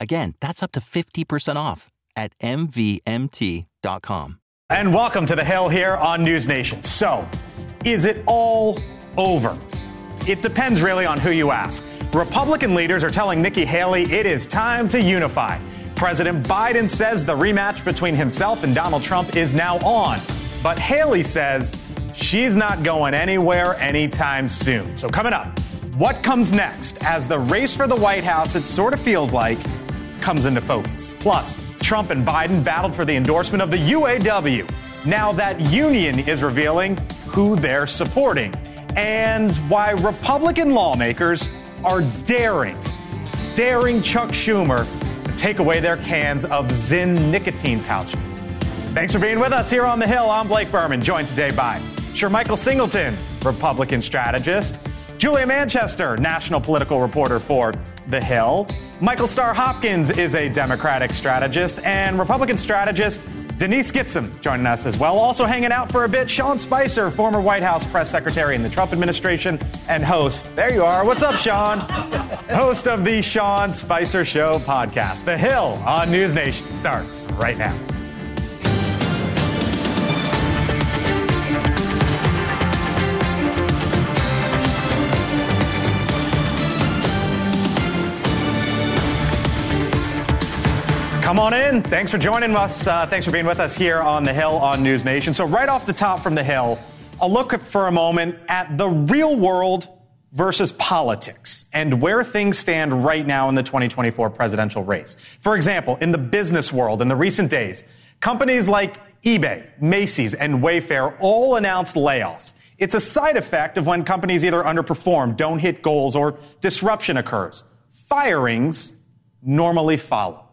Again, that's up to 50% off at MVMT.com. And welcome to the Hill here on News Nation. So, is it all over? It depends really on who you ask. Republican leaders are telling Nikki Haley it is time to unify. President Biden says the rematch between himself and Donald Trump is now on. But Haley says she's not going anywhere anytime soon. So, coming up, what comes next as the race for the White House, it sort of feels like, comes into focus. Plus, Trump and Biden battled for the endorsement of the UAW. Now that union is revealing who they're supporting and why Republican lawmakers are daring, daring Chuck Schumer to take away their cans of Zyn nicotine pouches. Thanks for being with us here on the Hill. I'm Blake Burman, joined today by Sir Michael Singleton, Republican strategist, Julia Manchester, national political reporter for The Hill, Michael Starr Hopkins is a Democratic strategist, and Republican strategist Denise Gitsham joining us as well. Also hanging out for a bit, Sean Spicer, former White House press secretary in the Trump administration and host. There you are. What's up, Sean? host of the Sean Spicer Show podcast. The Hill on News Nation starts right now. Come on in. Thanks for joining us. Uh, thanks for being with us here on the Hill on News Nation. So, right off the top from the Hill, a look for a moment at the real world versus politics and where things stand right now in the 2024 presidential race. For example, in the business world in the recent days, companies like eBay, Macy's, and Wayfair all announced layoffs. It's a side effect of when companies either underperform, don't hit goals, or disruption occurs. Firings normally follow.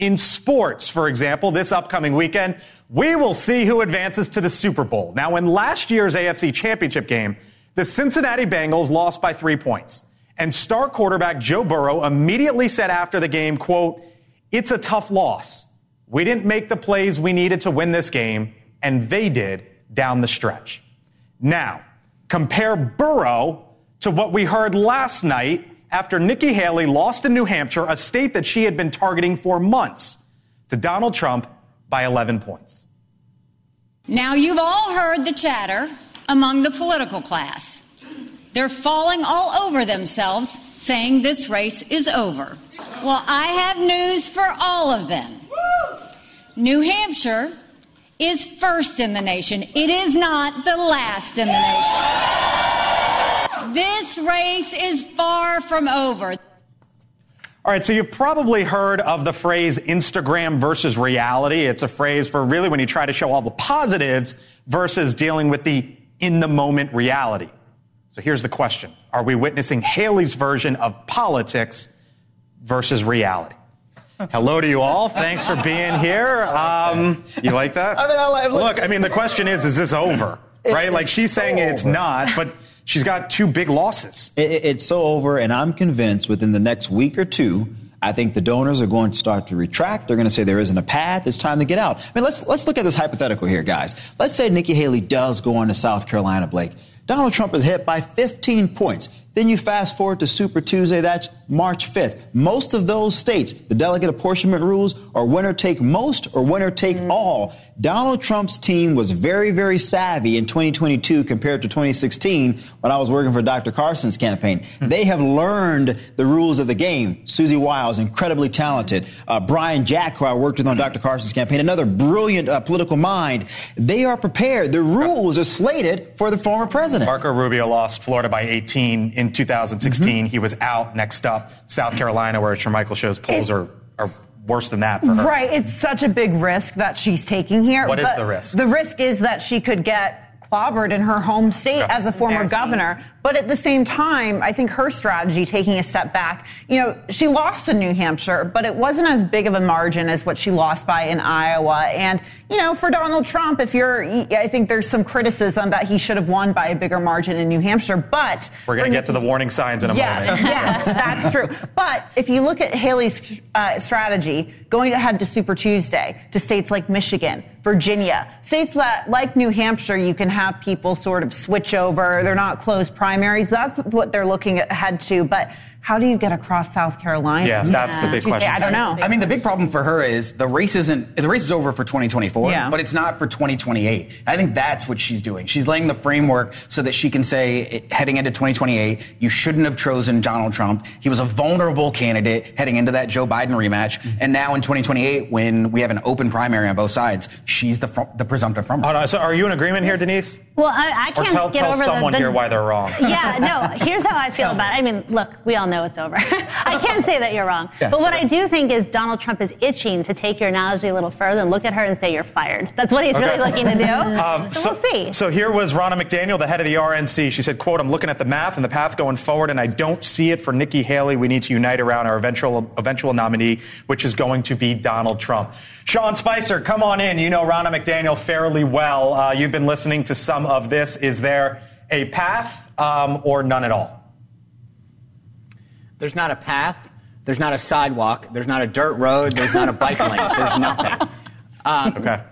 In sports, for example, this upcoming weekend, we will see who advances to the Super Bowl. Now, in last year's AFC Championship game, the Cincinnati Bengals lost by three points. And star quarterback Joe Burrow immediately said after the game, quote, it's a tough loss. We didn't make the plays we needed to win this game, and they did down the stretch. Now, compare Burrow to what we heard last night after Nikki Haley lost in New Hampshire, a state that she had been targeting for months, to Donald Trump by 11 points. Now, you've all heard the chatter among the political class. They're falling all over themselves saying this race is over. Well, I have news for all of them. New Hampshire is first in the nation. It is not the last in the nation. This race is far from over. All right, so you've probably heard of the phrase Instagram versus reality. It's a phrase for really when you try to show all the positives versus dealing with the in the moment reality. So here's the question Are we witnessing Haley's version of politics versus reality? Hello to you all. Thanks for being here. Um, you like that? I mean, I like, look, I mean, the question is, is this over? Right? Like she's saying it's not, but She's got two big losses. It, it's so over, and I'm convinced within the next week or two, I think the donors are going to start to retract. They're going to say there isn't a path. It's time to get out. I mean, let's let's look at this hypothetical here, guys. Let's say Nikki Haley does go on to South Carolina, Blake. Donald Trump is hit by 15 points. Then you fast forward to Super Tuesday, that's March 5th. Most of those states, the delegate apportionment rules are winner take most or winner take mm. all. Donald Trump's team was very, very savvy in 2022 compared to 2016 when I was working for Dr. Carson's campaign. Mm. They have learned the rules of the game. Susie Wiles, incredibly talented. Uh, Brian Jack, who I worked with on Dr. Carson's campaign, another brilliant uh, political mind. They are prepared. The rules are slated for the former president. Marco Rubio lost Florida by 18 in 2016. Mm-hmm. He was out. Next up, South Carolina, where Michael shows polls are, are worse than that for her. Right. It's such a big risk that she's taking here. What is the risk? The risk is that she could get clobbered in her home state as a former governor. But at the same time, I think her strategy, taking a step back, you know, she lost in New Hampshire, but it wasn't as big of a margin as what she lost by in Iowa. And, you know, for Donald Trump, if you're, I think there's some criticism that he should have won by a bigger margin in New Hampshire. But we're going to get to the warning signs in a yes, moment. Yes, that's true. But if you look at Haley's uh, strategy, going ahead to Super Tuesday to states like Michigan, Virginia, states that, like New Hampshire, you can have people sort of switch over. They're not closed primaries. That's what they're looking ahead to. But how do you get across South Carolina? Yeah, that's the big question. I don't know. I mean, the big problem for her is the race isn't the race is over for 2024, yeah. but it's not for 2028. I think that's what she's doing. She's laying the framework so that she can say, heading into 2028, you shouldn't have chosen Donald Trump. He was a vulnerable candidate heading into that Joe Biden rematch, mm-hmm. and now in 2028, when we have an open primary on both sides, she's the the presumptive front. Oh, no, so, are you in agreement here, Denise? Well, I, I can't or tell, get tell over someone the, the, here why they're wrong. Yeah, no. Here's how I feel about it. I mean, look, we all know it's over. I can't say that you're wrong. Yeah. But what I do think is Donald Trump is itching to take your analogy a little further and look at her and say you're fired. That's what he's okay. really looking to do. Um, so, so, we'll see. So here was Ronna McDaniel, the head of the RNC. She said, "quote I'm looking at the math and the path going forward, and I don't see it for Nikki Haley. We need to unite around our eventual eventual nominee, which is going to be Donald Trump." Sean Spicer, come on in. You know Ronna McDaniel fairly well. Uh, you've been listening to some of this. Is there a path um, or none at all? There's not a path. There's not a sidewalk. There's not a dirt road. There's not a bike lane. There's nothing. Um, okay.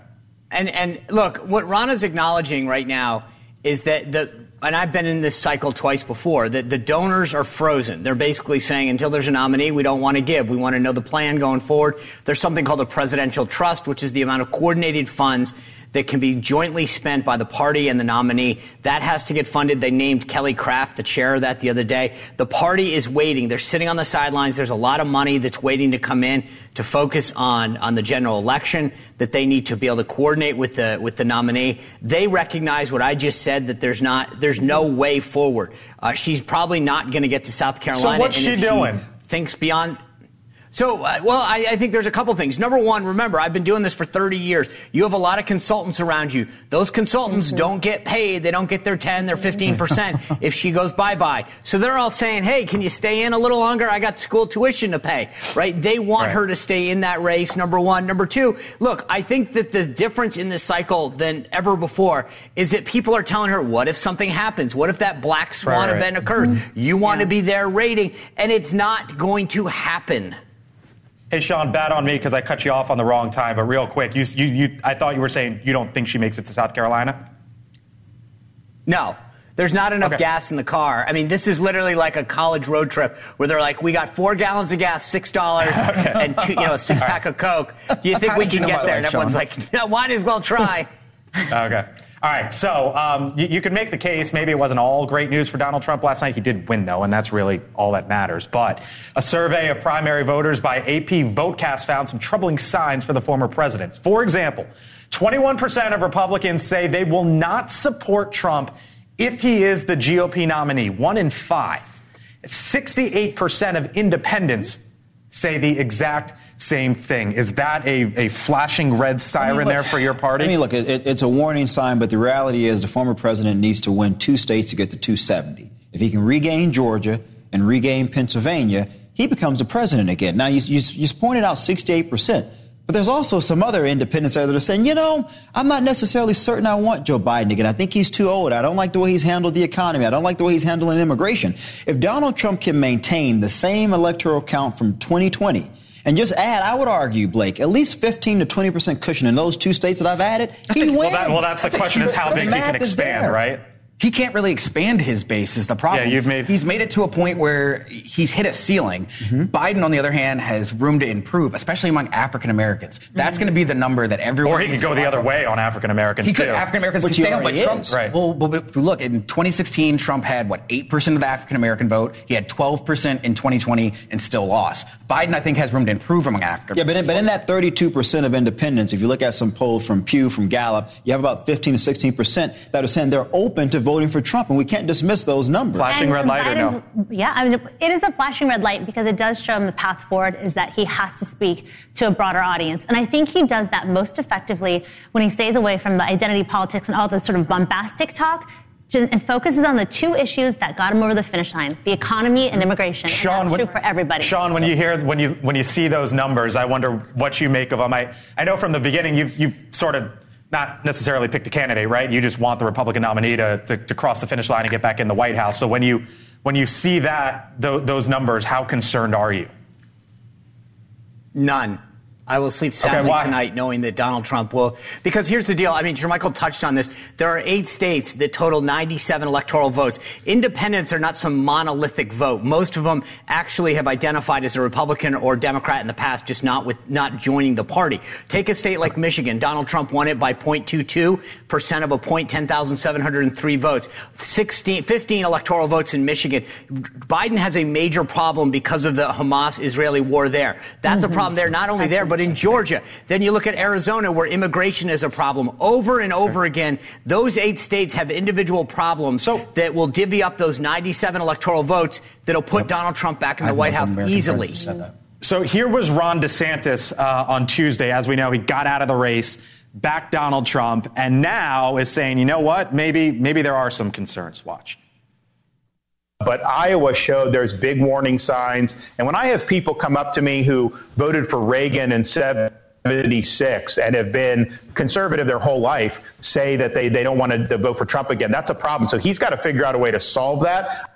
And and look, what Ronna's acknowledging right now is that the and I've been in this cycle twice before, that the donors are frozen. They're basically saying until there's a nominee, we don't want to give. We want to know the plan going forward. There's something called a presidential trust, which is the amount of coordinated funds that can be jointly spent by the party and the nominee. That has to get funded. They named Kelly Craft the chair of that the other day. The party is waiting. They're sitting on the sidelines. There's a lot of money that's waiting to come in to focus on, on the general election that they need to be able to coordinate with the, with the nominee. They recognize what I just said that there's not, there's no way forward. Uh, she's probably not going to get to South Carolina. So what's she doing? She thinks beyond, so, uh, well, I, I, think there's a couple things. Number one, remember, I've been doing this for 30 years. You have a lot of consultants around you. Those consultants mm-hmm. don't get paid. They don't get their 10, their 15% if she goes bye-bye. So they're all saying, hey, can you stay in a little longer? I got school tuition to pay, right? They want right. her to stay in that race, number one. Number two, look, I think that the difference in this cycle than ever before is that people are telling her, what if something happens? What if that black swan right, event occurs? Mm-hmm. You want yeah. to be there rating, and it's not going to happen. Hey, Sean, bad on me because I cut you off on the wrong time. But real quick, you, you, you, I thought you were saying you don't think she makes it to South Carolina. No, there's not enough okay. gas in the car. I mean, this is literally like a college road trip where they're like, we got four gallons of gas, six dollars, okay. and two, you know, a six pack right. of Coke. Do you think we can get there? and everyone's Sean? like, no, might as well try. okay. All right, so um, you, you, can make the case. Maybe it wasn't all great news for Donald Trump last night. He did win, though, and that's really all that matters. But a survey of primary voters by AP Votecast found some troubling signs for the former president. For example, 21% of Republicans say they will not support Trump if he is the GOP nominee. One in five. 68% of independents say the exact same thing. Is that a, a flashing red siren I mean, look, there for your party? I mean, look, it, it's a warning sign, but the reality is the former president needs to win two states to get to 270. If he can regain Georgia and regain Pennsylvania, he becomes the president again. Now, you, you, you pointed out 68%. But there's also some other independents there that are saying, you know, I'm not necessarily certain I want Joe Biden again. I think he's too old. I don't like the way he's handled the economy. I don't like the way he's handling immigration. If Donald Trump can maintain the same electoral count from 2020, and just add, I would argue, Blake, at least 15 to 20 percent cushion in those two states that I've added. He wins. well, that, well, that's the question: is how big he can expand, right? He can't really expand his base is the problem. Yeah, you've made he's made it to a point where he's hit a ceiling. Mm-hmm. Biden, on the other hand, has room to improve, especially among African Americans. That's mm-hmm. going to be the number that everyone. Or he could go the other way on African Americans. He could African Americans could stay on, but Trump. Is. Right. Well, but if we look in 2016, Trump had what eight percent of the African American vote. He had 12 percent in 2020 and still lost. Biden, I think, has room to improve among African. Yeah, but in, but in that 32 percent of independents, if you look at some polls from Pew, from Gallup, you have about 15 to 16 percent that are saying they're open to voting for Trump, and we can't dismiss those numbers. Flashing and red light Biden's, or no? Yeah, I mean, it is a flashing red light because it does show him the path forward is that he has to speak to a broader audience. And I think he does that most effectively when he stays away from the identity politics and all the sort of bombastic talk and focuses on the two issues that got him over the finish line: the economy and immigration. Sean, and when, true for everybody. Sean, when you hear when you when you see those numbers, I wonder what you make of them. I I know from the beginning you've you've sort of not necessarily picked a candidate, right? You just want the Republican nominee to, to, to, cross the finish line and get back in the White House. So when you when you see that th- those numbers, how concerned are you? None. I will sleep soundly okay, tonight knowing that Donald Trump will. Because here's the deal. I mean, Jermichael touched on this. There are eight states that total 97 electoral votes. Independents are not some monolithic vote. Most of them actually have identified as a Republican or Democrat in the past, just not with not joining the party. Take a state like Michigan. Donald Trump won it by 0.22 percent of a point, 10,703 votes. 16, 15 electoral votes in Michigan. Biden has a major problem because of the Hamas-Israeli war there. That's mm-hmm. a problem there, not only there, but but in Georgia. Then you look at Arizona where immigration is a problem. Over and over again, those eight states have individual problems so, that will divvy up those 97 electoral votes that'll put yep. Donald Trump back in the White House easily. So here was Ron DeSantis uh, on Tuesday. As we know, he got out of the race, backed Donald Trump, and now is saying, you know what? Maybe, maybe there are some concerns. Watch. But Iowa showed there's big warning signs. And when I have people come up to me who voted for Reagan in 76 and have been conservative their whole life say that they, they don't want to vote for Trump again, that's a problem. So he's got to figure out a way to solve that.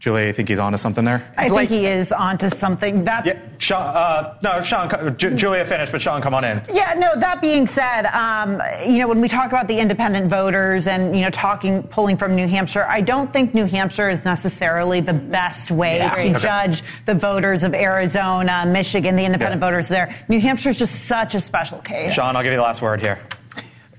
Julia, I think he's onto something there. I think he is onto something. That yeah, Sean, uh, no, Sean, J- Julia finished, but Sean, come on in. Yeah, no. That being said, um, you know, when we talk about the independent voters and you know talking pulling from New Hampshire, I don't think New Hampshire is necessarily the best way yeah. to okay. judge the voters of Arizona, Michigan, the independent yeah. voters there. New Hampshire is just such a special case. Sean, I'll give you the last word here.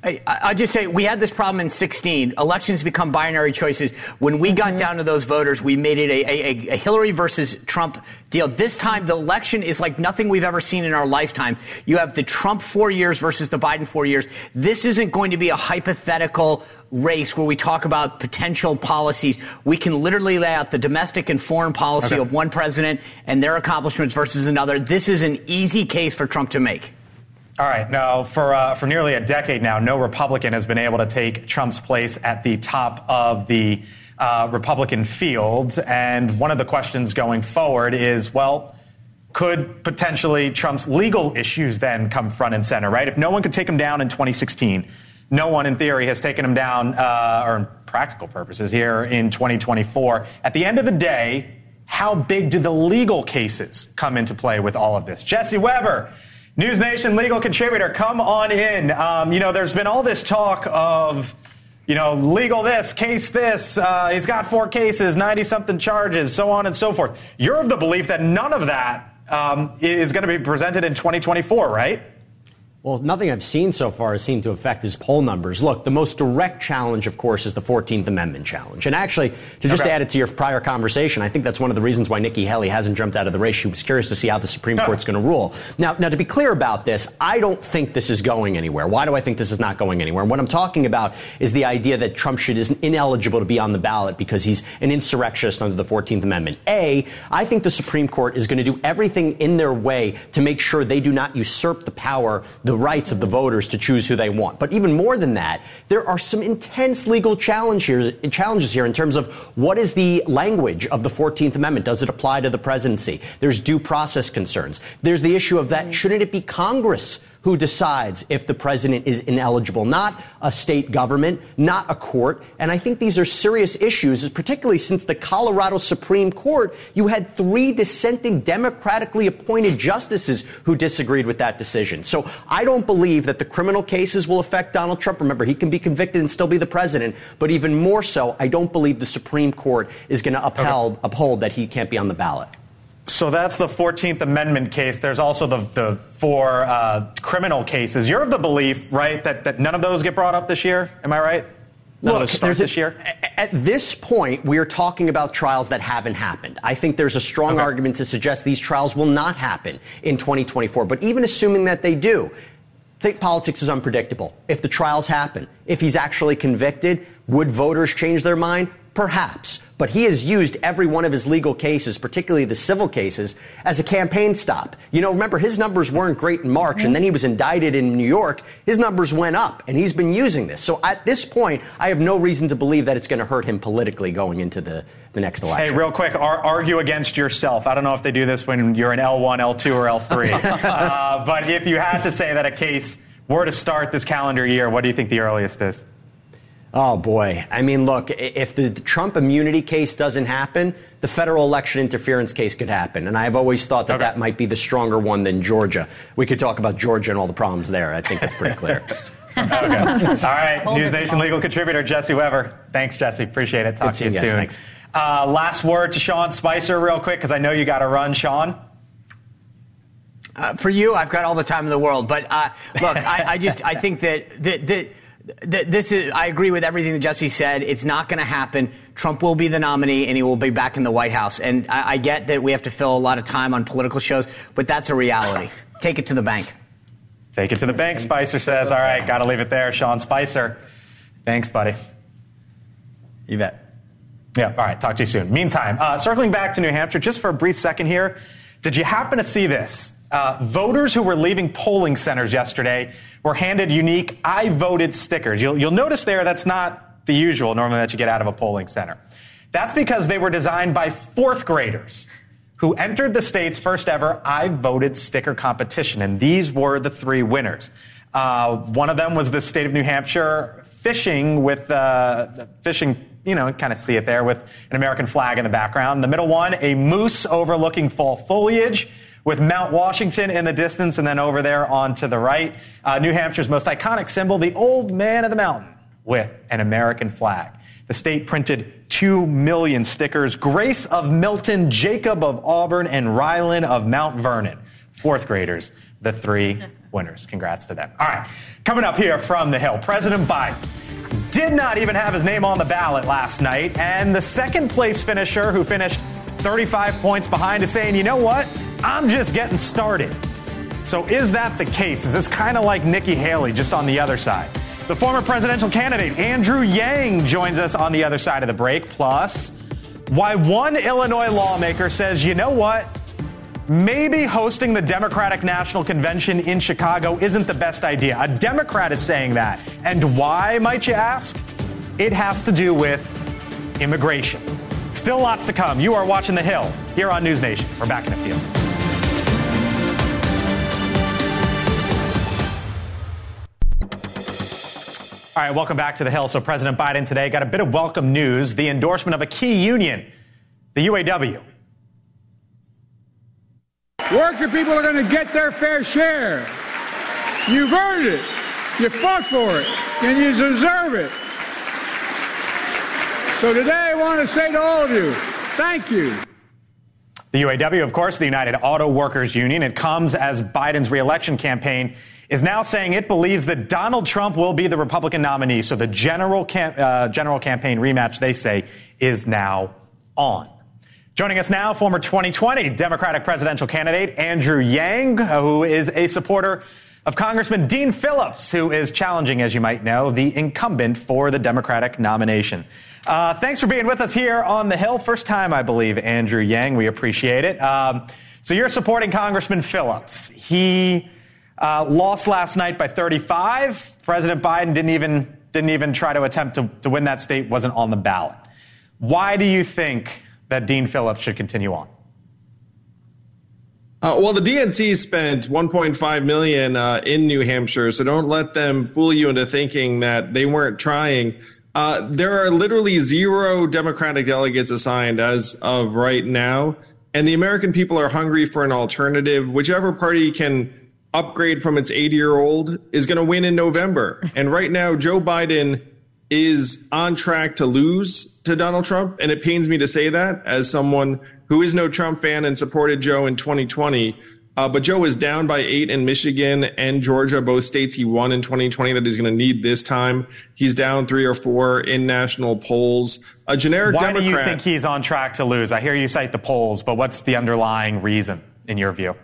I, I just say we had this problem in 16. Elections become binary choices. When we got mm-hmm. down to those voters, we made it a, a, a, Hillary versus Trump deal. This time, the election is like nothing we've ever seen in our lifetime. You have the Trump four years versus the Biden four years. This isn't going to be a hypothetical race where we talk about potential policies. We can literally lay out the domestic and foreign policy okay. of one president and their accomplishments versus another. This is an easy case for Trump to make. All right. Now, for uh, for nearly a decade now, no Republican has been able to take Trump's place at the top of the uh, Republican field. And one of the questions going forward is, well, could potentially Trump's legal issues then come front and center? Right? If no one could take him down in 2016, no one in theory has taken him down, uh, or in practical purposes here in 2024. At the end of the day, how big do the legal cases come into play with all of this? Jesse Weber News Nation legal contributor, come on in. Um, you know, there's been all this talk of, you know, legal this, case this. Uh, he's got four cases, 90 something charges, so on and so forth. You're of the belief that none of that um, is going to be presented in 2024, right? Well, nothing I've seen so far has seemed to affect his poll numbers. Look, the most direct challenge, of course, is the 14th Amendment challenge. And actually, to just okay. add it to your prior conversation, I think that's one of the reasons why Nikki Haley hasn't jumped out of the race. She was curious to see how the Supreme Court's going to rule. Now, now, to be clear about this, I don't think this is going anywhere. Why do I think this is not going anywhere? And what I'm talking about is the idea that Trump should is ineligible to be on the ballot because he's an insurrectionist under the 14th Amendment. A, I think the Supreme Court is going to do everything in their way to make sure they do not usurp the power the rights of the voters to choose who they want. But even more than that, there are some intense legal challenge here, challenges here in terms of what is the language of the 14th Amendment? Does it apply to the presidency? There's due process concerns. There's the issue of that shouldn't it be Congress who decides if the president is ineligible, not a state government, not a court. And I think these are serious issues, particularly since the Colorado Supreme Court, you had three dissenting democratically appointed justices who disagreed with that decision. So I don't believe that the criminal cases will affect Donald Trump. Remember, he can be convicted and still be the president. But even more so, I don't believe the Supreme Court is going to uphold, okay. uphold that he can't be on the ballot. So that's the 14th Amendment case. There's also the, the four uh, criminal cases. You're of the belief, right, that, that none of those get brought up this year? Am I right? None Look, of those start this year? At this point, we are talking about trials that haven't happened. I think there's a strong okay. argument to suggest these trials will not happen in 2024. But even assuming that they do, think politics is unpredictable. If the trials happen, if he's actually convicted, would voters change their mind? Perhaps. But he has used every one of his legal cases, particularly the civil cases, as a campaign stop. You know, remember, his numbers weren't great in March, and then he was indicted in New York. His numbers went up, and he's been using this. So at this point, I have no reason to believe that it's going to hurt him politically going into the, the next election. Hey, real quick, ar- argue against yourself. I don't know if they do this when you're in L1, L2, or L3. uh, but if you had to say that a case were to start this calendar year, what do you think the earliest is? Oh, boy. I mean, look, if the Trump immunity case doesn't happen, the federal election interference case could happen. And I've always thought that okay. that might be the stronger one than Georgia. We could talk about Georgia and all the problems there. I think that's pretty clear. okay. All right. News Nation legal contributor Jesse Weber. Thanks, Jesse. Appreciate it. Talk Good to you soon. Uh, last word to Sean Spicer, real quick, because I know you got to run, Sean. Uh, for you, I've got all the time in the world. But uh, look, I, I, just I think that that. that this is, I agree with everything that Jesse said. It's not going to happen. Trump will be the nominee and he will be back in the White House. And I, I get that we have to fill a lot of time on political shows, but that's a reality. Take it to the bank. Take it to the bank, Spicer says. All right, got to leave it there. Sean Spicer. Thanks, buddy. You bet. Yeah, all right, talk to you soon. Meantime, uh, circling back to New Hampshire, just for a brief second here, did you happen to see this? Uh, voters who were leaving polling centers yesterday were handed unique I voted stickers. You'll, you'll notice there that's not the usual normally that you get out of a polling center. That's because they were designed by fourth graders who entered the state's first ever I voted sticker competition. And these were the three winners. Uh, one of them was the state of New Hampshire fishing with uh, fishing you know, kind of see it there with an American flag in the background. The middle one, a moose overlooking fall foliage with Mount Washington in the distance, and then over there on to the right, uh, New Hampshire's most iconic symbol, the Old Man of the Mountain, with an American flag. The state printed 2 million stickers. Grace of Milton, Jacob of Auburn, and Rylan of Mount Vernon. Fourth graders, the three winners. Congrats to them. All right, coming up here from the Hill, President Biden did not even have his name on the ballot last night, and the second place finisher who finished 35 points behind is saying, you know what? I'm just getting started. So is that the case? Is this kind of like Nikki Haley just on the other side? The former presidential candidate Andrew Yang joins us on the other side of the break. Plus, why one Illinois lawmaker says, you know what? Maybe hosting the Democratic National Convention in Chicago isn't the best idea. A Democrat is saying that. And why, might you ask? It has to do with immigration. Still lots to come. You are watching The Hill here on News Nation. We're back in a few. All right, welcome back to the Hill. So, President Biden today got a bit of welcome news the endorsement of a key union, the UAW. Working people are going to get their fair share. You've earned it. You fought for it, and you deserve it. So today I want to say to all of you, thank you. The UAW, of course, the United Auto Workers Union, it comes as Biden's reelection campaign is now saying it believes that Donald Trump will be the Republican nominee. So the general, cam- uh, general campaign rematch, they say, is now on. Joining us now, former 2020 Democratic presidential candidate Andrew Yang, who is a supporter of Congressman Dean Phillips, who is challenging, as you might know, the incumbent for the Democratic nomination. Uh, thanks for being with us here on the Hill. First time, I believe, Andrew Yang. We appreciate it. Um, so you're supporting Congressman Phillips. He uh, lost last night by 35. President Biden didn't even didn't even try to attempt to, to win that state. wasn't on the ballot. Why do you think that Dean Phillips should continue on? Uh, well, the DNC spent 1.5 million uh, in New Hampshire, so don't let them fool you into thinking that they weren't trying. Uh, there are literally zero Democratic delegates assigned as of right now, and the American people are hungry for an alternative. Whichever party can upgrade from its 80 year old is going to win in November. And right now, Joe Biden is on track to lose to Donald Trump. And it pains me to say that as someone who is no Trump fan and supported Joe in 2020. Uh, but Joe is down by eight in Michigan and Georgia, both states he won in 2020 that he's going to need this time. He's down three or four in national polls. A generic Why Democrat, do you think he's on track to lose? I hear you cite the polls, but what's the underlying reason in your view?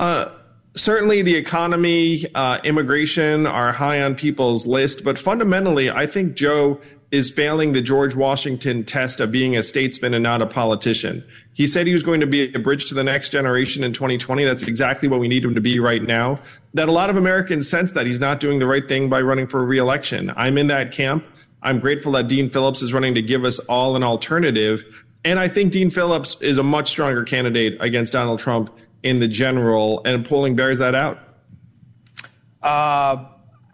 Uh, certainly the economy, uh, immigration are high on people's list, but fundamentally, I think Joe is failing the George Washington test of being a statesman and not a politician. He said he was going to be a bridge to the next generation in 2020. That's exactly what we need him to be right now. That a lot of Americans sense that he's not doing the right thing by running for reelection. I'm in that camp. I'm grateful that Dean Phillips is running to give us all an alternative. And I think Dean Phillips is a much stronger candidate against Donald Trump in the general, and polling bears that out. Uh,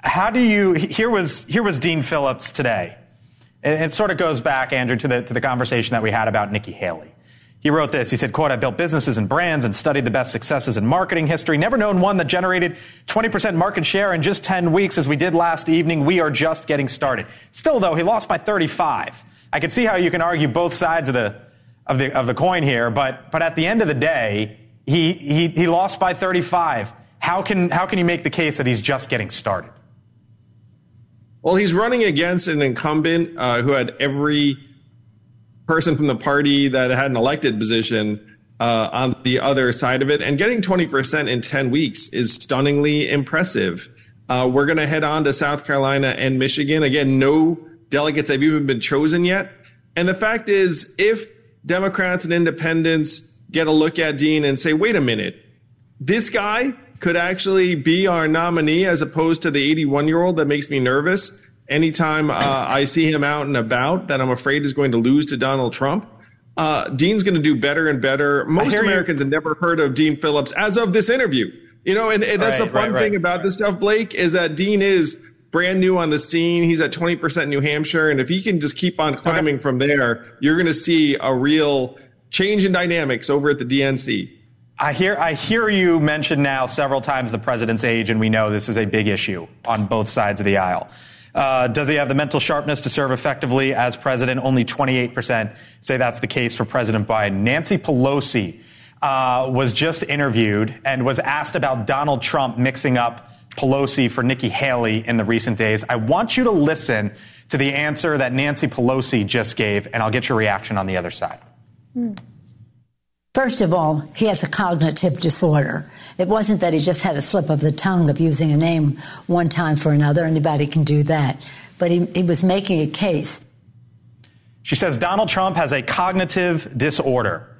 how do you? Here was here was Dean Phillips today. It, it sort of goes back, Andrew, to the to the conversation that we had about Nikki Haley. He wrote this. He said, quote, I built businesses and brands and studied the best successes in marketing history. Never known one that generated 20% market share in just 10 weeks as we did last evening. We are just getting started. Still, though, he lost by 35. I can see how you can argue both sides of the, of the, of the coin here, but, but at the end of the day, he, he, he lost by 35. How can, how can you make the case that he's just getting started? Well, he's running against an incumbent uh, who had every person from the party that had an elected position uh, on the other side of it. And getting 20% in 10 weeks is stunningly impressive. Uh, we're going to head on to South Carolina and Michigan. Again, no delegates have even been chosen yet. And the fact is, if Democrats and independents get a look at Dean and say, wait a minute, this guy could actually be our nominee as opposed to the 81 year old that makes me nervous anytime uh, I see him out and about that I'm afraid is going to lose to Donald Trump. Uh, Dean's going to do better and better. Most Americans you. have never heard of Dean Phillips as of this interview. You know, and, and that's right, the fun right, thing right. about this stuff, Blake, is that Dean is brand new on the scene. He's at 20% New Hampshire. And if he can just keep on climbing okay. from there, you're going to see a real change in dynamics over at the DNC. I hear, I hear you mention now several times the president's age, and we know this is a big issue on both sides of the aisle. Uh, does he have the mental sharpness to serve effectively as president? Only 28% say that's the case for President Biden. Nancy Pelosi uh, was just interviewed and was asked about Donald Trump mixing up Pelosi for Nikki Haley in the recent days. I want you to listen to the answer that Nancy Pelosi just gave, and I'll get your reaction on the other side. First of all, he has a cognitive disorder. It wasn't that he just had a slip of the tongue of using a name one time for another. Anybody can do that. But he, he was making a case. She says Donald Trump has a cognitive disorder.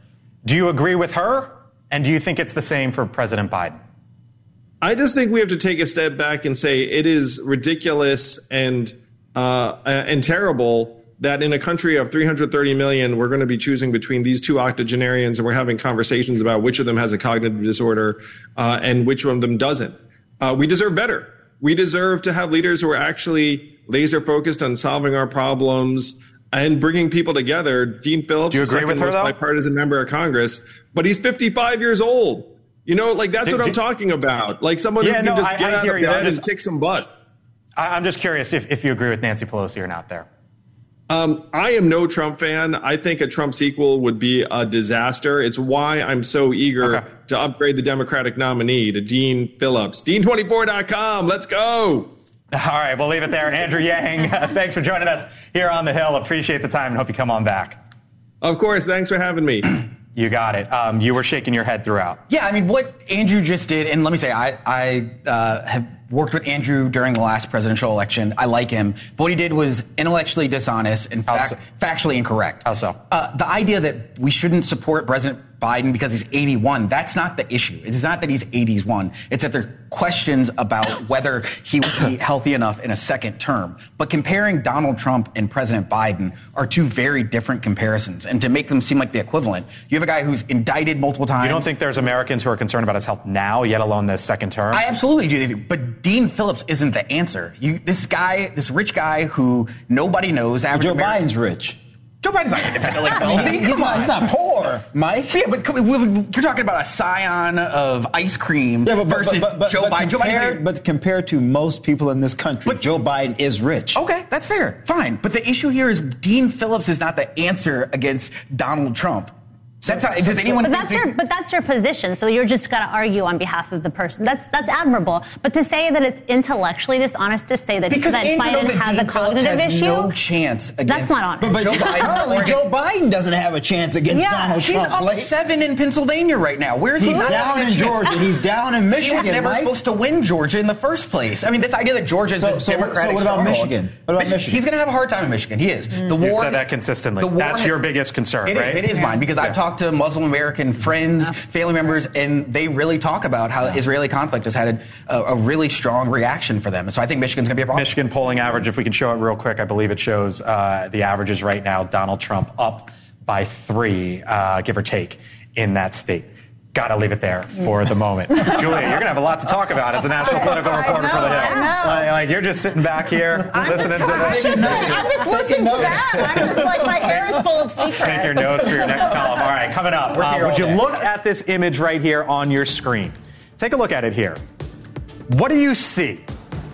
Do you agree with her? And do you think it's the same for President Biden? I just think we have to take a step back and say it is ridiculous and uh, and terrible that in a country of 330 million, we're going to be choosing between these two octogenarians and we're having conversations about which of them has a cognitive disorder uh, and which one of them doesn't. Uh, we deserve better. We deserve to have leaders who are actually laser focused on solving our problems and bringing people together. Dean Phillips, do you agree with her, though? bipartisan member of Congress, but he's 55 years old. You know, like that's do, what do, I'm talking about. Like someone yeah, who can no, just I, get I out of bed just, and kick some butt. I'm just curious if, if you agree with Nancy Pelosi or not there. Um, I am no Trump fan. I think a Trump sequel would be a disaster. It's why I'm so eager okay. to upgrade the Democratic nominee to Dean Phillips. Dean24.com. Let's go. All right, we'll leave it there. Andrew Yang, thanks for joining us here on the Hill. Appreciate the time and hope you come on back. Of course. Thanks for having me. You got it. Um, you were shaking your head throughout. Yeah, I mean, what Andrew just did, and let me say, I, I uh, have worked with Andrew during the last presidential election. I like him. But what he did was intellectually dishonest and fact, so? factually incorrect. How so? Uh, the idea that we shouldn't support President Biden because he's 81. That's not the issue. It's not that he's 81. It's that there are questions about whether he would be healthy enough in a second term. But comparing Donald Trump and President Biden are two very different comparisons. And to make them seem like the equivalent, you have a guy who's indicted multiple times. You don't think there's Americans who are concerned about his health now, yet alone this second term? I absolutely do. But Dean Phillips isn't the answer. You, this guy, this rich guy who nobody knows. Joe American, Biden's rich. Joe Biden's not independently wealthy. he's, not, he's not poor, Mike. Yeah, but you're talking about a scion of ice cream yeah, but, versus but, but, Joe Biden. Joe compared, but compared to most people in this country, Joe Biden is rich. Okay, that's fair. Fine. But the issue here is Dean Phillips is not the answer against Donald Trump. That's not, does anyone but that's your but that's your position. So you're just going to argue on behalf of the person. That's that's admirable. But to say that it's intellectually dishonest to say that, because that Biden has a cognitive has issue, no chance against. That's not honest. But, but Joe Biden, apparently Joe Biden doesn't have a chance against Yeah. Donald Trump. He's Trump. up Like, seven in Pennsylvania right now. Where's he? He's not down in? Georgia. He's down in He Michigan. was never Mike. supposed to win Georgia in the first place. I mean, this idea that Georgia is So- this so- so Democratic what about Michigan? What about Mich- Michigan? He's going to have a hard time in Michigan. He is. The You've said that consistently. That's has- your biggest concern, It is. right? It is mine because I've talked to Muslim American friends, family members, and they really talk about how Israeli conflict has had a, a really strong reaction for them. So I think Michigan's going to be a problem. Michigan polling average, if we can show it real quick, I believe it shows uh, the averages right now. Donald Trump up by three, uh, give or take, in that state. Got to leave it there for the moment. Julia, you're going to have a lot to talk about as a national political I reporter for the Hill. I know. Like, like, you're just sitting back here listening to I'm this. just, I'm just listening to that. I'm just like my hair is full of secrets. Take your notes for your next column. All right, coming up. We're Uh, here would you look at this image right here on your screen? Take a look at it here. What do you see?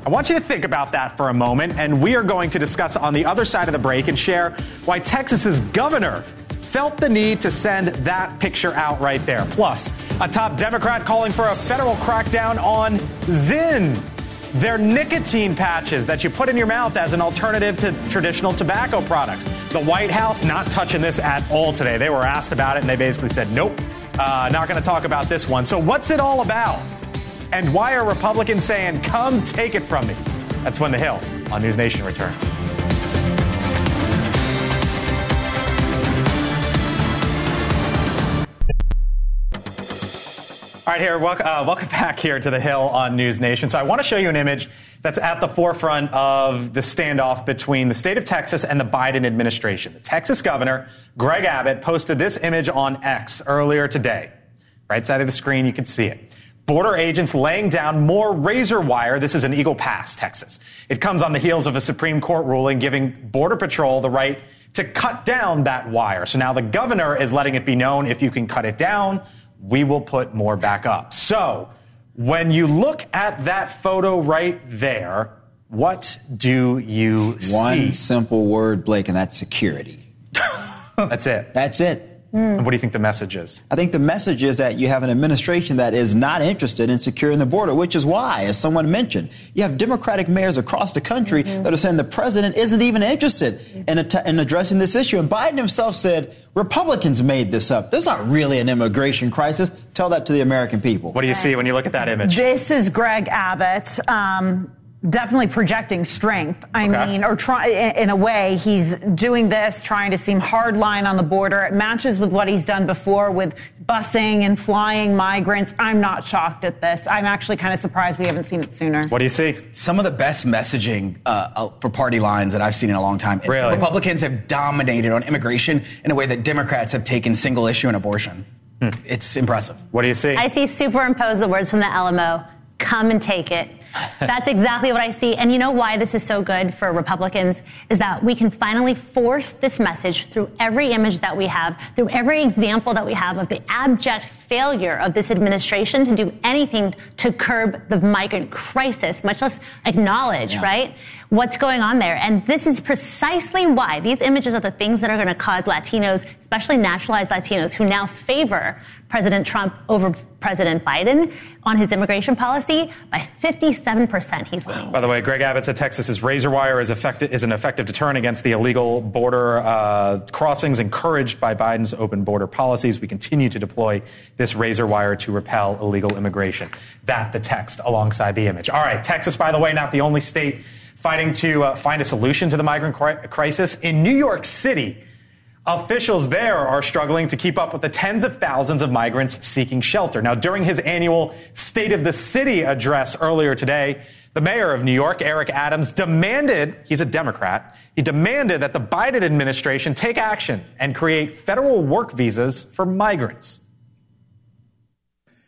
I want you to think about that for a moment, and we are going to discuss on the other side of the break and share why Texas's governor felt the need to send that picture out right there. Plus, a top Democrat calling for a federal crackdown on Zyn. They're nicotine patches that you put in your mouth as an alternative to traditional tobacco products. The White House not touching this at all today. They were asked about it and they basically said, nope, uh, not going to talk about this one. So, what's it all about? And why are Republicans saying, come take it from me? That's when The Hill on News Nation returns. All right, here, welcome, uh, welcome back here to the Hill on News Nation. So, I want to show you an image that's at the forefront of the standoff between the state of Texas and the Biden administration. The Texas governor, Greg Abbott, posted this image on X earlier today. Right side of the screen, you can see it. Border agents laying down more razor wire. This is in Eagle Pass, Texas. It comes on the heels of a Supreme Court ruling giving Border Patrol the right to cut down that wire. So now the governor is letting it be known if you can cut it down, we will put more back up. So when you look at that photo right there, what do you One see? simple word, Blake, and that's security. That's it. That's it. Mm. And what do you think the message is? I think the message is that you have an administration that is not interested in securing the border, which is why, as someone mentioned, you have Democratic mayors across the country mm-hmm. that are saying the president isn't even interested mm-hmm. in, att- in addressing this issue. And Biden himself said Republicans made this up. There's not really an immigration crisis. Tell that to the American people. What do you see when you look at that image? This is Greg Abbott. Um, definitely projecting strength. I Okay. mean, or try in a way, he's doing this, trying to seem hardline on the border. It matches with what he's done before with busing and flying migrants. I'm not shocked at this. I'm actually kind of surprised we haven't seen it sooner. What do you see? Some of the best messaging uh, uh, for party lines that I've seen in a long time. Really? Republicans have dominated on immigration in a way that Democrats have taken single issue in abortion. It's impressive. What do you see? I see superimpose the words from the Alamo. Come and take it. That's exactly what I see. And you know why this is so good for Republicans is that we can finally force this message through every image that we have, through every example that we have of the abject failure of this administration to do anything to curb the migrant crisis, much less acknowledge, right? What's going on there. And this is precisely why these images are the things that are going to cause Latinos, especially nationalized Latinos who now favor President Trump over President Biden on his immigration policy by 57%. He's winning. By the way, Greg Abbott said Texas's razor wire is, effective, is an effective deterrent against the illegal border uh, crossings encouraged by Biden's open border policies. We continue to deploy this razor wire to repel illegal immigration. That the text alongside the image. All right, Texas, by the way, not the only state fighting to uh, find a solution to the migrant cri- crisis. In New York City, Officials there are struggling to keep up with the tens of thousands of migrants seeking shelter. Now, during his annual State of the City address earlier today, the mayor of New York, Eric Adams, demanded, he's a Democrat, he demanded that the Biden administration take action and create federal work visas for migrants.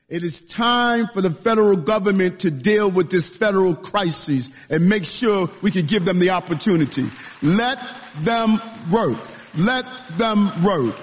It is time for the federal government to deal with this federal crisis and make sure we can give them the opportunity. Let them work. Let them work.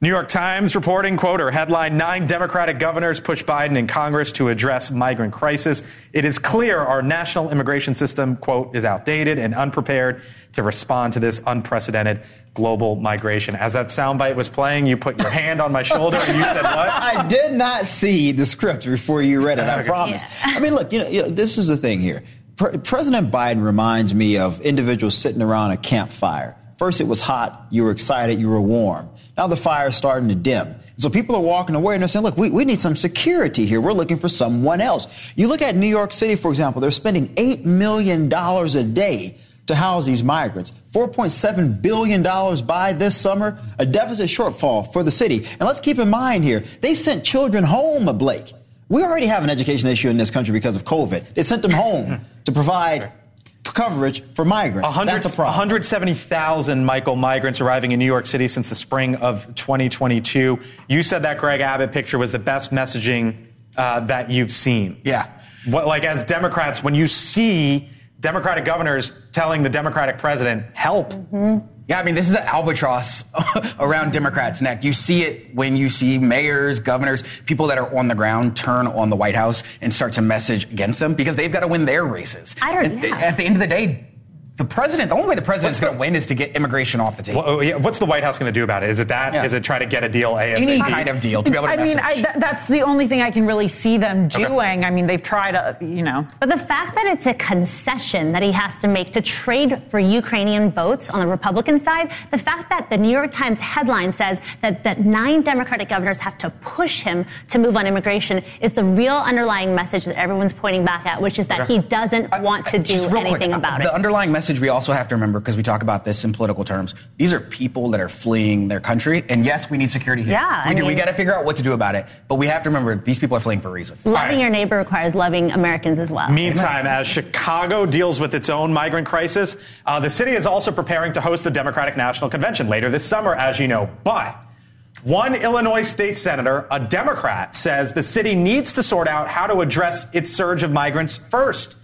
New York Times reporting, quote, or headline, nine Democratic governors push Biden in Congress to address migrant crisis. It is clear our national immigration system, quote, is outdated and unprepared to respond to this unprecedented global migration. As that soundbite was playing, you put your hand on my shoulder and you said what? I did not see the script before you read it, I promise. Yeah. I mean, look, you know, you know, this is the thing here. Pre- President Biden reminds me of individuals sitting around a campfire. First, it was hot, you were excited, you were warm. Now the fire is starting to dim. So people are walking away and they're saying, look, we, we need some security here. We're looking for someone else. You look at New York City, for example, they're spending $8 million a day to house these migrants. $4.7 billion by this summer, a deficit shortfall for the city. And let's keep in mind here, they sent children home, Blake. We already have an education issue in this country because of COVID. They sent them home to provide coverage for migrants. That's a problem. 170,000, Michael, migrants arriving in New York City since the spring of 2022. You said that Greg Abbott picture was the best messaging uh, that you've seen. Yeah. What, like, as Democrats, when you see Democratic governors telling the Democratic president, help. Mm-hmm. Yeah, I mean, this is an albatross around Democrats' neck. You see it when you see mayors, governors, people that are on the ground turn on the White House and start to message against them because they've got to win their races. I don't, yeah. At the end of the day, the president, the only way the president's going to win is to get immigration off the table. Well, oh, yeah, what's the White House going to do about it? Is it that? Yeah. Is it try to get a deal ASAP? Any kind of deal to be able to I mean, I, th- that's the only thing I can really see them doing. Okay. I mean, they've tried, to, you know. But the fact that it's a concession that he has to make to trade for Ukrainian votes on the Republican side, the fact that the New York Times headline says that, that nine Democratic governors have to push him to move on immigration is the real underlying message that everyone's pointing back at, which is that okay. he doesn't want to do anything quick, about the it. The underlying message we also have to remember remember, because we talk about this in political terms, these are people that are fleeing their country. And yes, we need security here. Yeah, we I. Mean, we got to figure out what to do about it. But we have to remember these people are fleeing for a reason. Loving right. your neighbor requires loving Americans as well. Meantime, as Chicago deals with its own migrant crisis, uh, the city is also preparing to host the Democratic National Convention later this summer, as you know. But one Illinois state senator, a Democrat, says the city needs to sort out how to address its surge of migrants first.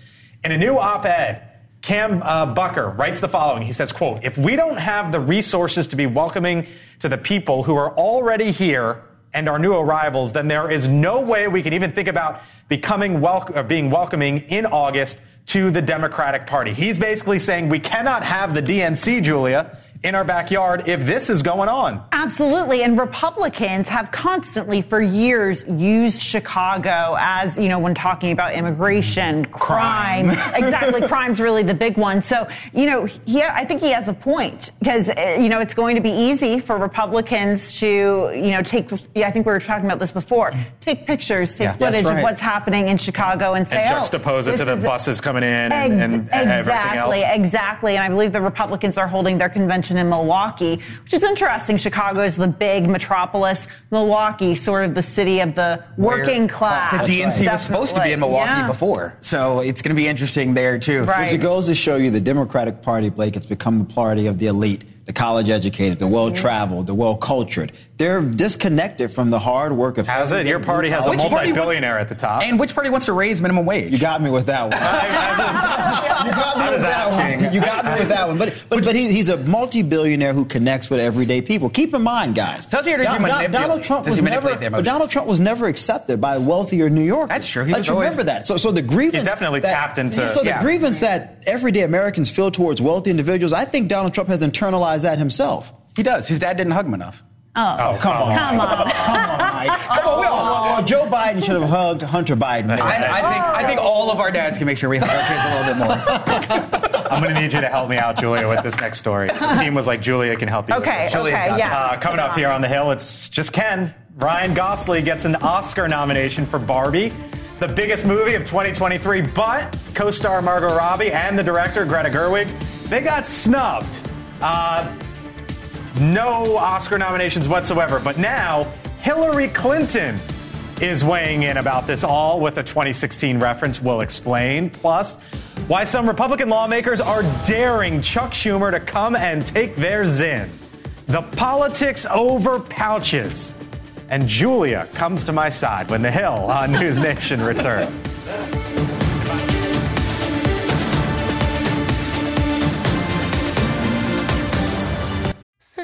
In a new op ed, Cam uh, Bucker writes the following. He says, quote, if we don't have the resources to be welcoming to the people who are already here and our new arrivals, then there is no way we can even think about becoming wel- or uh, being welcoming in August to the Democratic Party. He's basically saying we cannot have the DNC, Julia, in our backyard if this is going on. Absolutely. And Republicans have constantly for years used Chicago as, you know, when talking about immigration, crime. crime. exactly. Crime's really the big one. So, you know, he, I think he has a point because, uh, you know, it's going to be easy for Republicans to, you know, take, I think we were talking about this before, take pictures, take yeah, footage right. of what's happening in Chicago and say, and juxtapose oh, it to the buses coming in ex- and, and exactly, everything else. Exactly. Exactly. And I believe the Republicans are holding their convention election in Milwaukee, which is interesting. Chicago is the big metropolis. Milwaukee, sort of the city of the working Where, class. The DNC was supposed to be in Milwaukee yeah. before, so it's going to be interesting there too. Right. Which goes to show you the Democratic Party, Blake, it's become the party of the elite the college educated, the well traveled, the well cultured. They're disconnected from the hard work of. Has it? Your party has a multi billionaire at the top. And which party wants to raise minimum wage? You got me with that one. you got me with that one. You got me with that one. But but, but he, he's a multi billionaire who connects with everyday people. Keep in mind, guys. Does he or does Don, he Donald Trump was never. Donald Trump was never accepted by wealthier New Yorkers. That's true. He Let's remember that. So so the grievance. He definitely that, tapped into. So the yeah. grievance that everyday Americans feel towards wealthy individuals, I think Donald Trump has internalized that himself. He does. His dad didn't hug him enough. Oh, oh come on. Come on. come on, Mike. Come on. Well, well, Joe Biden should have hugged Hunter Biden. I, I, think, I think all of our dads can make sure we hug our kids a little bit more. I'm going to need you to help me out, Julia, with this next story. The team was like, Julia can help you. Okay, okay, yeah. Uh, coming up here on the Hill, it's just Ken. Ryan Gosling gets an Oscar nomination for Barbie the biggest movie of 2023, but co-star Margot Robbie and the director Greta Gerwig, they got snubbed. Uh, no Oscar nominations whatsoever. But now, Hillary Clinton is weighing in about this all with a 2016 reference. We'll explain. Plus, why some Republican lawmakers are daring Chuck Schumer to come and take their Zyn. The politics over pouches. And Julia comes to my side when The Hill on News Nation returns.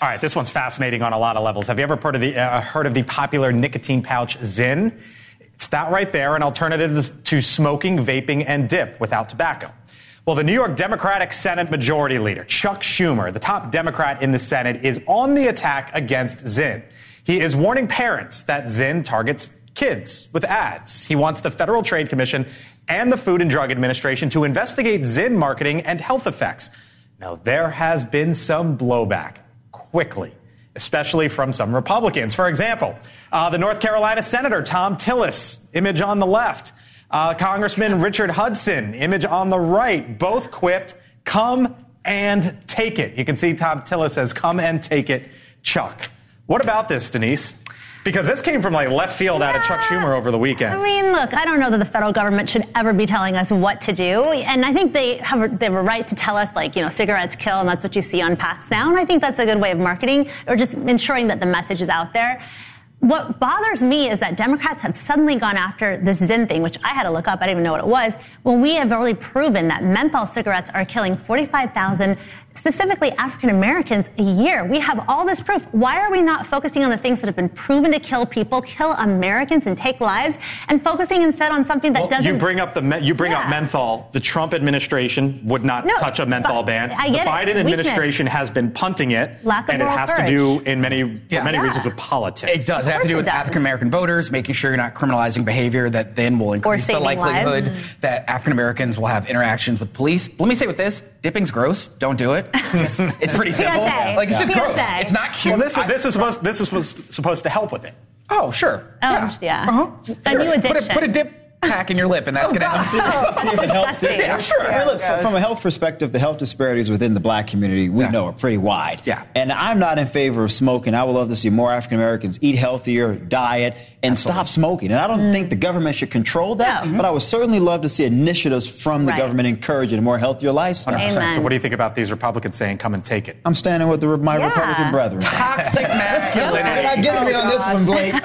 All right, this one's fascinating on a lot of levels. Have you ever heard of the, uh, heard of the popular nicotine pouch Zyn? It's that right there, an alternative to smoking, vaping, and dip without tobacco. Well, the New York Democratic Senate Majority Leader, Chuck Schumer, the top Democrat in the Senate, is on the attack against Zyn. He is warning parents that Zyn targets kids with ads. He wants the Federal Trade Commission and the Food and Drug Administration to investigate Zyn marketing and health effects. Now, there has been some blowback quickly, especially from some Republicans. For example, uh, the North Carolina Senator Thom Tillis, image on the left, uh, Congressman Richard Hudson, image on the right, both quipped, come and take it. You can see Thom Tillis says, come and take it, Chuck. What about this, Denise? Because this came from like left field yeah. out of Chuck Schumer over the weekend. I mean, look, I don't know that the federal government should ever be telling us what to do, and I think they have they have a right to tell us like you know cigarettes kill, and that's what you see on packs now. And I think that's a good way of marketing or just ensuring that the message is out there. What bothers me is that Democrats have suddenly gone after this Zyn thing, which I had to look up. I didn't even know what it was. When we have already proven that menthol cigarettes are killing 45,000 specifically African Americans, a year. We have all this proof. Why are we not focusing on the things that have been proven to kill people, kill Americans, and take lives, and focusing instead on something that well, doesn't? You bring up the you bring yeah. up menthol. The Trump administration would not no, touch a menthol ban. I get the Biden it. administration Weakness. has been punting it, Lack and it has courage. to do in many yeah. many yeah. reasons with politics. It does. It has to do with African American voters, making sure you're not criminalizing behavior that then will increase the likelihood lives. that African Americans will have interactions with police. Let me say with this: dipping's gross. Don't do it. It's pretty simple. PSA. Like it's just PSA. gross. It's not cute. Well, this is this is supposed this is supposed, supposed to help with it. Oh, sure. Oh, yeah. yeah. Uh-huh. A Sure. new Put a, put a dip pack in your lip, and that's Oh, going to help. God. See if it oh, helps. Disgusting. Yeah, sure. I mean, look, fr- from a health perspective, the health disparities within the black community we Yeah. know are pretty wide. Yeah. And I'm not in favor of smoking. I would love to see more African Americans eat healthier, diet, and stop smoking. And I don't mm. think the government should control that, No. but I would certainly love to see initiatives from the Right. government encouraging a more healthier lifestyle. Amen. So, what do you think about these Republicans saying, "Come and take it"? I'm standing with the, my Yeah. Republican brethren. Toxic masculinity. You're not getting me on this one, Blake.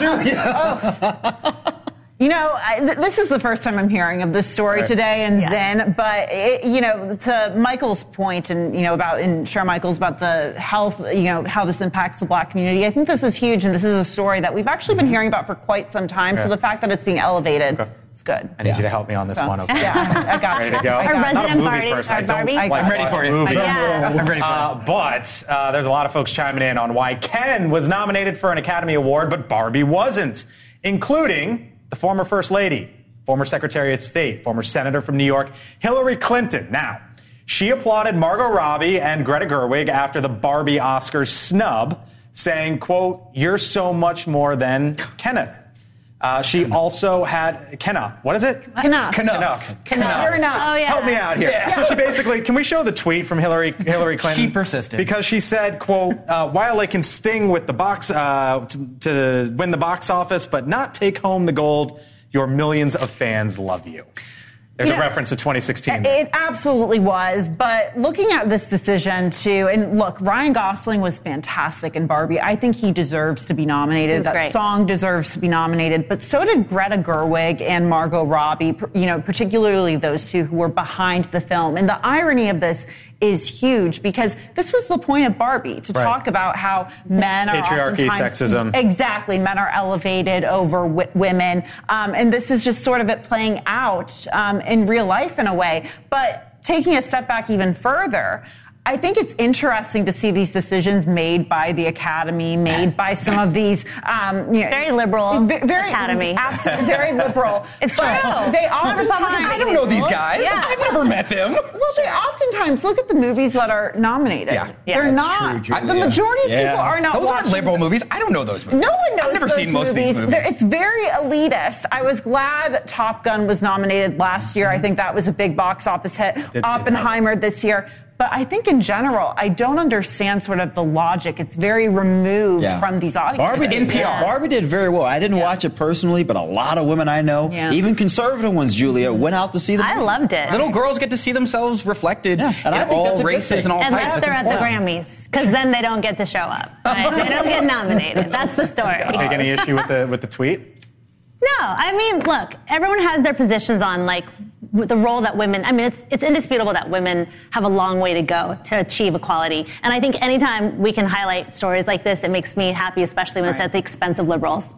Oh, oh. You know, I, th- this is the first time I'm hearing of this story Right. today and Yeah. Zyn, but it, you know, to Michael's point and you know about and Sharon Michaels about the health, you know, how this impacts the black community. I think this is huge, and this is a story that we've actually been hearing about for quite some time. So the fact that it's being elevated, Okay. it's good. I need you to help me on this So, one. Okay. Yeah, I got Ready to go? I Our got Not a resident movie Barbie- person. I our don't Barbie? like I'm ready for you. movies. Yeah. I'm ready for Uh, but uh, there's a lot of folks chiming in on why Ken was nominated for an Academy Award, but Barbie wasn't, including the former First Lady, former Secretary of State, former Senator from New York, Hillary Clinton. Now, she applauded Margot Robbie and Greta Gerwig after the Barbie Oscars snub, saying, quote, you're so much more than Kenough. Uh, she also had Kenneth. What is it? Kenneth. Kenneth. Kenneth. You're enough. Oh, yeah. Help me out here. Yeah. So she basically, can we show the tweet from Hillary Hillary Clinton? She persisted. because she said, "quote uh, While they can sting with the box uh, to, to win the box office, but not take home the gold, your millions of fans love you." There's You a know, reference to 2016. It absolutely was. But looking at this decision too, and look, Ryan Gosling was fantastic in Barbie. I think he deserves to be nominated. That great. song deserves to be nominated. But so did Greta Gerwig and Margot Robbie, you know, particularly those two who were behind the film. And the irony of this is huge because this was the point of Barbie to Right. talk about how men are Patriarchy, sexism. Exactly, men are elevated over w- women, um, and this is just sort of it playing out um, in real life in a way. But taking a step back even further. I think it's interesting to see these decisions made by the academy, made by some of these um, you know, very liberal very, academy, absolutely very liberal. it's true. They oftentimes I don't know these guys. Yeah. I've never met them. Well, they oftentimes look at the movies that are nominated. Yeah, yeah they're not. True, the majority of yeah. people are not. Those watching aren't liberal movies. I don't know those movies. No one knows. I've never those seen most movies. of these movies. They're, it's very elitist. I was glad Top Gun was nominated last year. I think that was a big box office hit. Oppenheimer this year. But I think in general, I don't understand sort of the logic. It's very removed Yeah. from these audiences. Barbie did, Barbie did very well. I didn't watch it personally, but a lot of women I know, Yeah. even conservative ones, Julia, went out to see the I movie. loved it. Little girls get to see themselves reflected and in I think all that's a good races thing. and all types. Unless That's they're at the. Grammys, because then they don't get to show up. Right? they don't get nominated. That's the story. Take any issue with the with the tweet? No, I mean, look, everyone has their positions on like the role that women. I mean, it's it's indisputable that women have a long way to go to achieve equality. And I think anytime we can highlight stories like this, it makes me happy, especially when it's at the expense of liberals.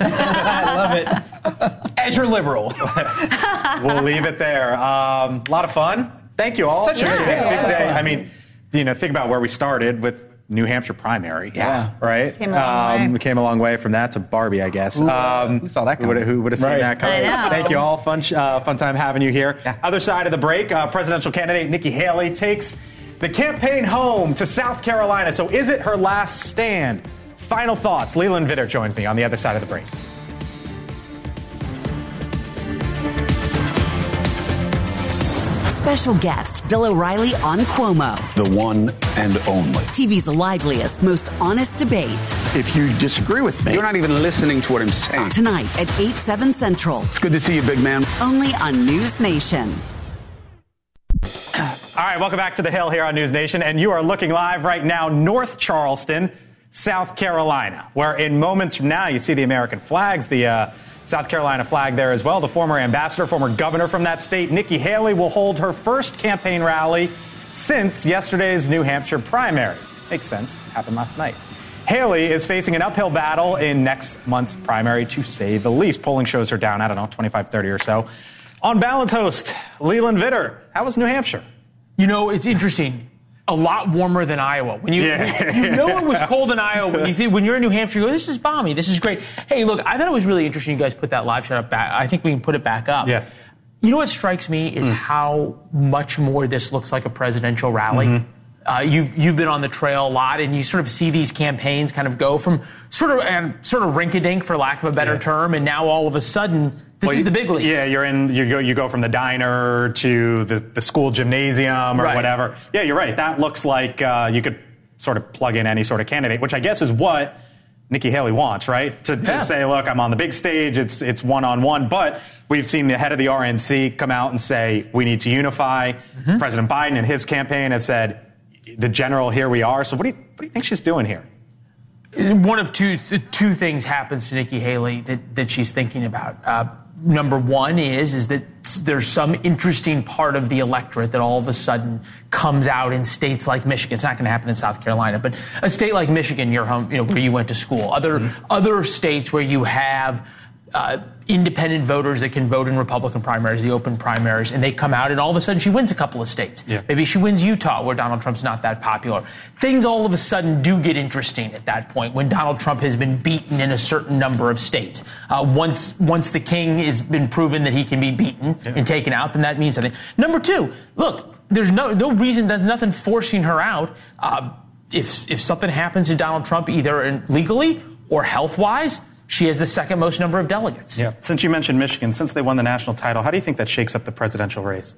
I love it. As your liberal. we'll leave it there. Um, a lot of fun. Thank you all. Such a good day. Day. I mean, you know, think about where we started with New Hampshire primary. Yeah. Right? Came a long way. We came a long way from that to Barbie, I guess. Um, who saw that Who would, coming? who would have seen Right. that coming? I. Thank you all. Fun, uh, fun time having you here. Yeah. Other side of the break, uh, presidential candidate Nikki Haley takes the campaign home to South Carolina. So is it her last stand? Final thoughts. Leland Vittert joins me on the other side of the break. Special guest Bill O'Reilly on Cuomo. The one and only. TV's liveliest, most honest debate. If you disagree with me, you're not even listening to what I'm saying. Tonight at 8, 7 central. It's good to see you, big man. Only on News Nation. All right, welcome back to the Hill here on News Nation, and you are looking live right now, North Charleston, South Carolina, where in moments from now you see the American flags, the uh, South Carolina flag there as well. The former ambassador, former governor from that state, Nikki Haley, will hold her first campaign rally since yesterday's New Hampshire primary. Makes sense. Happened last night. Haley is facing an uphill battle in next month's primary, to say the least. Polling shows her down, I don't know, 25, 30 or so. On balance, host Leland Vittert, how was New Hampshire? You know, it's interesting. A lot warmer than Iowa. When you Yeah. you know it was cold in Iowa. When you think, when you're in New Hampshire, you go, "This is balmy. This is great." Hey, look, I thought it was really interesting. You guys put that live shot up back. I think we can put it back up. Yeah. You know what strikes me is how much more this looks like a presidential rally. Uh, you've you've been on the trail a lot, and you sort of see these campaigns kind of go from sort of and sort of rink-a-dink, for lack of a better term, and now all of a sudden this Well, is the big league. Yeah, you're in. You go. You go from the diner to the, the school gymnasium or Right. whatever. Yeah, you're right. That looks like uh, you could sort of plug in any sort of candidate, which I guess is what Nikki Haley wants, right? To, to Yeah. say, look, I'm on the big stage. It's it's one on one. But we've seen the head of the RNC come out and say we need to unify. Mm-hmm. President Biden and his campaign have said the general. Here we are. So what do you what do you think she's doing here? one of two two things happens to Nikki Haley that, that she's thinking about. Uh, number one is is that there's some interesting part of the electorate that all of a sudden comes out in states like Michigan. It's not going to happen in South Carolina, but a state like Michigan, your home, you know, where you went to school. Other mm-hmm. other states where you have uh, independent voters that can vote in Republican primaries, the open primaries, and they come out, and all of a sudden she wins a couple of states. Yeah. Maybe she wins Utah, where Donald Trump's not that popular. Things all of a sudden do get interesting at that point when Donald Trump has been beaten in a certain number of states. Uh, once once the king has been proven that he can be beaten and taken out, then that means something. Number two, look, there's no no reason, there's nothing forcing her out. Uh, if if something happens to Donald Trump, either in- legally or health wise, she has the second most number of delegates. Yeah. Since you mentioned Michigan, since they won the national title, how do you think that shakes up the presidential race?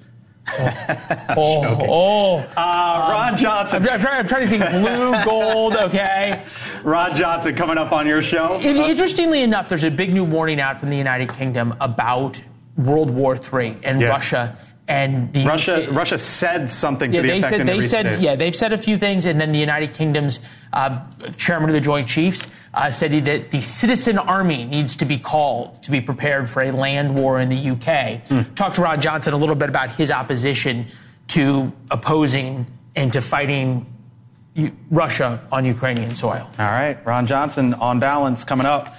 Oh, oh. Uh, Ron Johnson. I'm, I'm trying, I'm trying to think blue, gold, okay. Ron Johnson coming up on your show. In- interestingly enough, there's a big new warning out from the United Kingdom about World War III and Yeah. Russia and the Russia, Russia said something Yeah, to the they effect said in the they said days. yeah they've said a few things, and then the United Kingdom's uh, chairman of the Joint Chiefs uh, said that the citizen army needs to be called to be prepared for a land war in the UK. Hmm. Talked to Ron Johnson a little bit about his opposition to opposing and to fighting Russia on Ukrainian soil. All right, Ron Johnson on balance coming up.